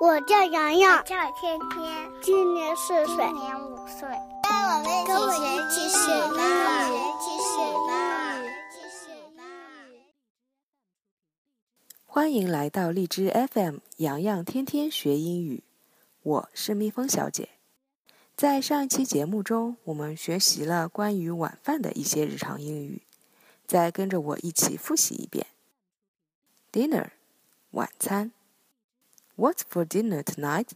我叫洋洋，叫天天，今年四岁，今年五岁。跟我们一起学英语，一起学英语，一起学英语。欢迎来到荔枝 FM，洋洋天天学英语。我是蜜蜂小姐。在上一期节目中，我们学习了关于晚饭的一些日常英语。再跟着我一起复习一遍。Dinner，晚餐。What's for dinner tonight？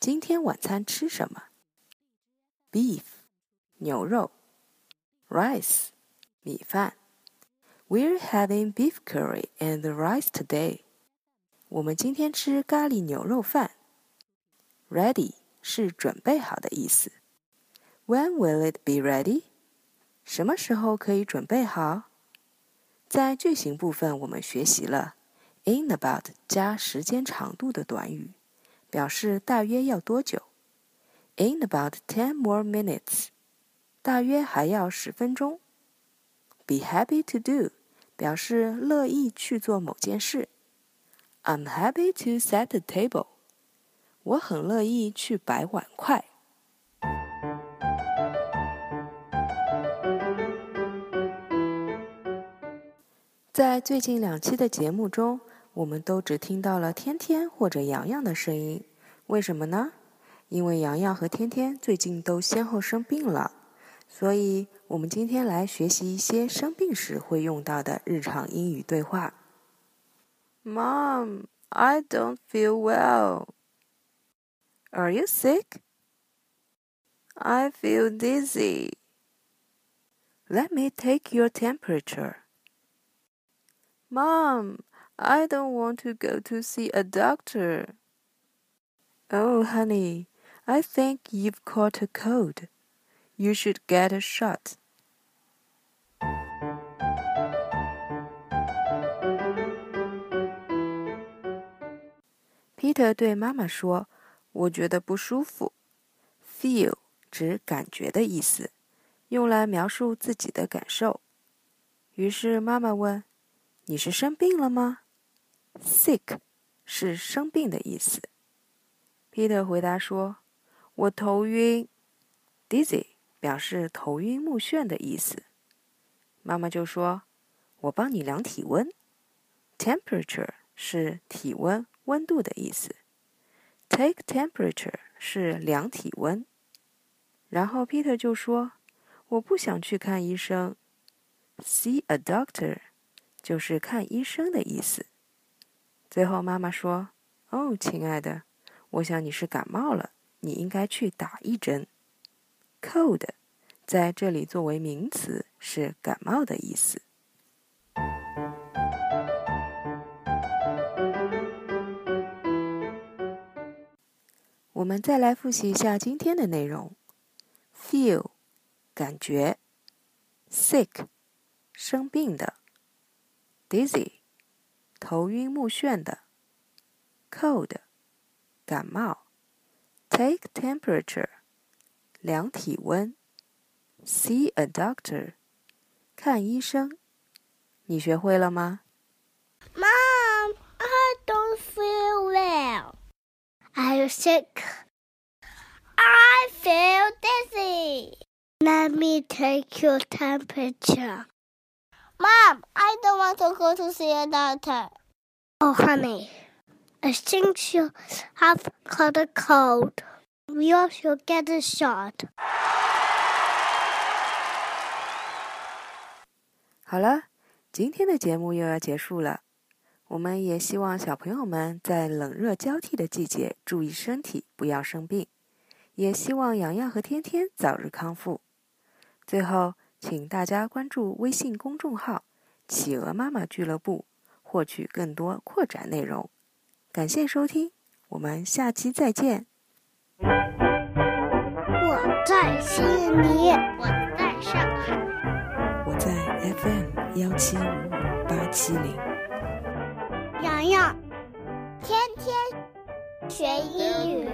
今天晚餐吃什么？Beef，牛肉。Rice，米饭。We're having beef curry and rice today。我们今天吃咖喱牛肉饭。Ready 是准备好的意思。When will it be ready？什么时候可以准备好？在句型部分，我们学习了 In about 加时间长度的短语，表示大约要多久。In about ten more minutes，大约还要十分钟。Be happy to do，表示乐意去做某件事。I'm happy to set the table，我很乐意去摆碗筷。在最近两期的节目中，我们都只听到了天天或者洋洋的声音，为什么呢？因为洋洋和天天最近都先后生病了，所以我们今天来学习一些生病时会用到的日常英语对话。Mom, I don't feel well. Are you sick? I feel dizzy. Let me take your temperature. Mom, I don't want to go to see a doctor. Oh, honey, I think you've caught a cold. You should get a shot. Peter 对妈妈说：“我觉得不舒服。”Feel 指感觉的意思，用来描述自己的感受。于是妈妈问。你是生病了吗 ？”？Sick 是生病的意思。Peter 回答说：“我头晕。”Dizzy 表示头晕目眩的意思。妈妈就说：“我帮你量体温。”Temperature 是体温、温度的意思。Take temperature 是量体温。然后 Peter 就说：“我不想去看医生。”See a doctor。就是看医生的意思。最后妈妈说：“哦，亲爱的，我想你是感冒了，你应该去打一针。”Cold 在这里作为名词是感冒的意思。我们再来复习一下今天的内容：feel 感觉，sick 生病的。Dizzy，头晕目眩的；cold，感冒；take temperature，量体温；see a doctor，看医生。你学会了吗？Mom, I don't feel well. Are you sick? I feel dizzy. Let me take your temperature. Mom, I don't want to go to see a doctor. Oh, honey, I think you have caught a cold. You should get a shot. 好了，今天的节目又要结束了。我们也希望小朋友们在冷热交替的季节注意身体，不要生病。也希望洋洋和天天早日康复。最后。请大家关注微信公众号“企鹅妈妈俱乐部”，获取更多扩展内容。感谢收听，我们下期再见。我在悉尼，我在上海，我在 FM 幺七五五八七零。洋洋，天天学英语。